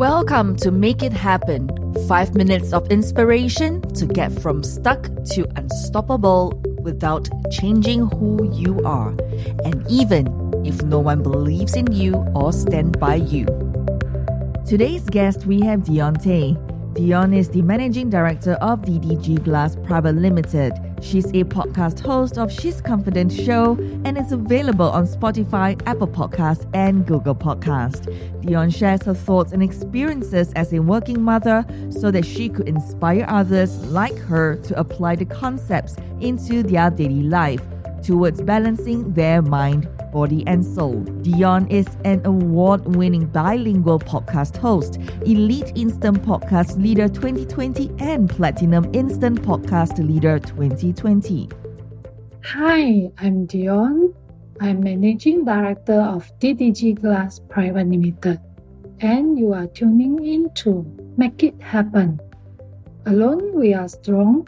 Welcome to Make It Happen. Five minutes of inspiration to get from stuck to unstoppable without changing who you are, and even if no one believes in you or stand by you. Today's guest we have Deontay. Dion is the managing director of DDG Glass Private Limited. She's a podcast host of She's Confident Show and is available on Spotify, Apple Podcasts, and Google Podcast. Dion shares her thoughts and experiences as a working mother so that she could inspire others like her to apply the concepts into their daily life towards balancing their mind, body, and soul. Dion is an award winning bilingual podcast host, Elite Instant Podcast Leader 2020, and Platinum Instant Podcast Leader 2020. Hi, I'm Dion. I'm Managing Director of DDG Glass Private Limited, and you are tuning in to Make It Happen. Alone, we are strong.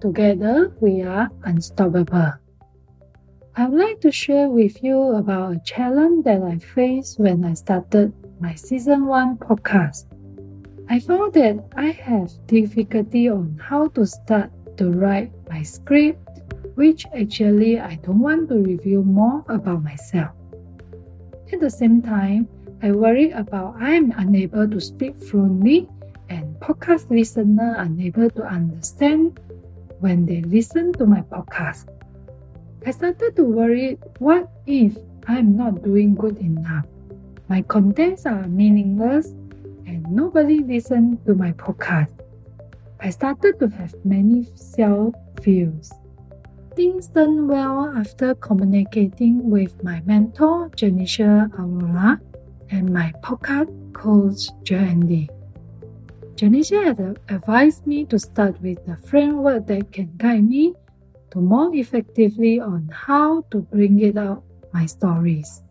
Together, we are unstoppable. I would like to share with you about a challenge that I faced when I started my season 1 podcast. I found that I have difficulty on how to start to write my script, which actually I don't want to reveal more about myself. At the same time, I worry about I'm unable to speak fluently and podcast listener unable to understand when they listen to my podcast. I started to worry what if I'm not doing good enough? My contents are meaningless and nobody listened to my podcast. I started to have many self fears. Things turned well after communicating with my mentor, Janisha Aurora, and my podcast coach, Joandy. Janisha had advised me to start with a framework that can guide me to more effectively on how to bring it out my stories.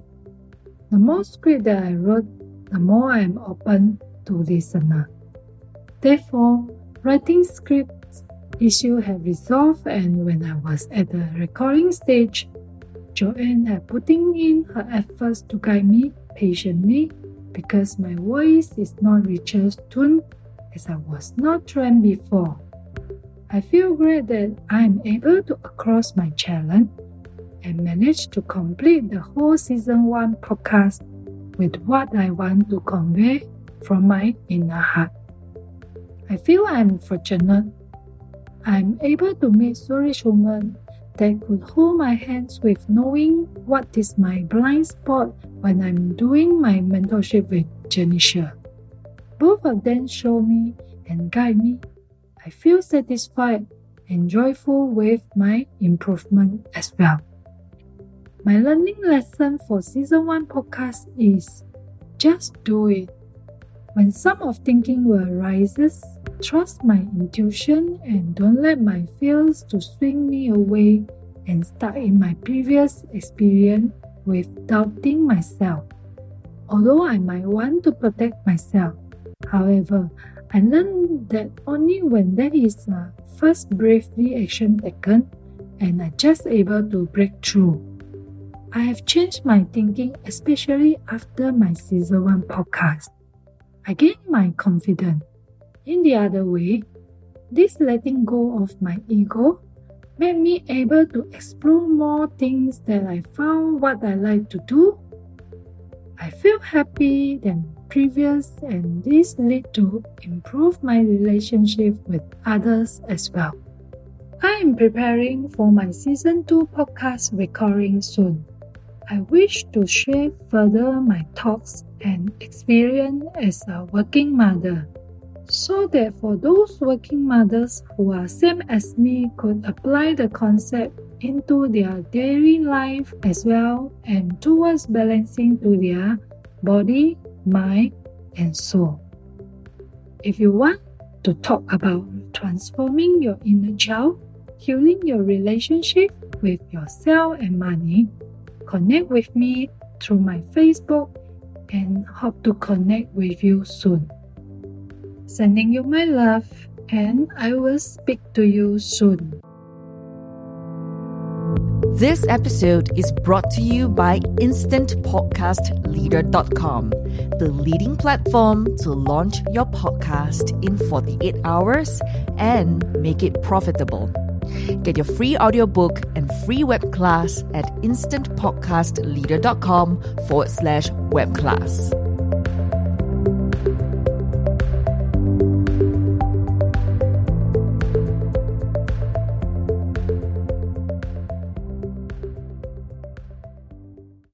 The more script that I wrote, the more I am open to listener. Therefore, writing scripts issue have resolved and when I was at the recording stage, Joanne had putting in her efforts to guide me patiently because my voice is not Richard's tune as I was not trained before. I feel great that I am able to across my challenge and manage to complete the whole season 1 podcast with what I want to convey from my inner heart. I feel I'm fortunate. I'm able to meet Swedish women that could hold my hands with knowing what is my blind spot when I'm doing my mentorship with Janisha. Both of them show me and guide me I feel satisfied and joyful with my improvement as well. My learning lesson for season 1 podcast is just do it. When some of thinking will arises, trust my intuition and don't let my fears to swing me away and stuck in my previous experience with doubting myself. Although I might want to protect myself, however, I learned that only when there is a first bravely action taken and I just able to break through. I have changed my thinking, especially after my season 1 podcast. I gained my confidence. In the other way, this letting go of my ego made me able to explore more things that I found what I like to do. I feel happy than previous and this lead to improve my relationship with others as well. I am preparing for my season 2 podcast recording soon. I wish to share further my thoughts and experience as a working mother so that for those working mothers who are same as me could apply the concept into their daily life as well and towards balancing to their body, mind, and soul. If you want to talk about transforming your inner child, healing your relationship with yourself and money, connect with me through my Facebook and hope to connect with you soon. Sending you my love, and I will speak to you soon. This episode is brought to you by InstantPodcastLeader.com, the leading platform to launch your podcast in 48 hours and make it profitable. Get your free audiobook and free web class at instantpodcastleader.com forward slash web class.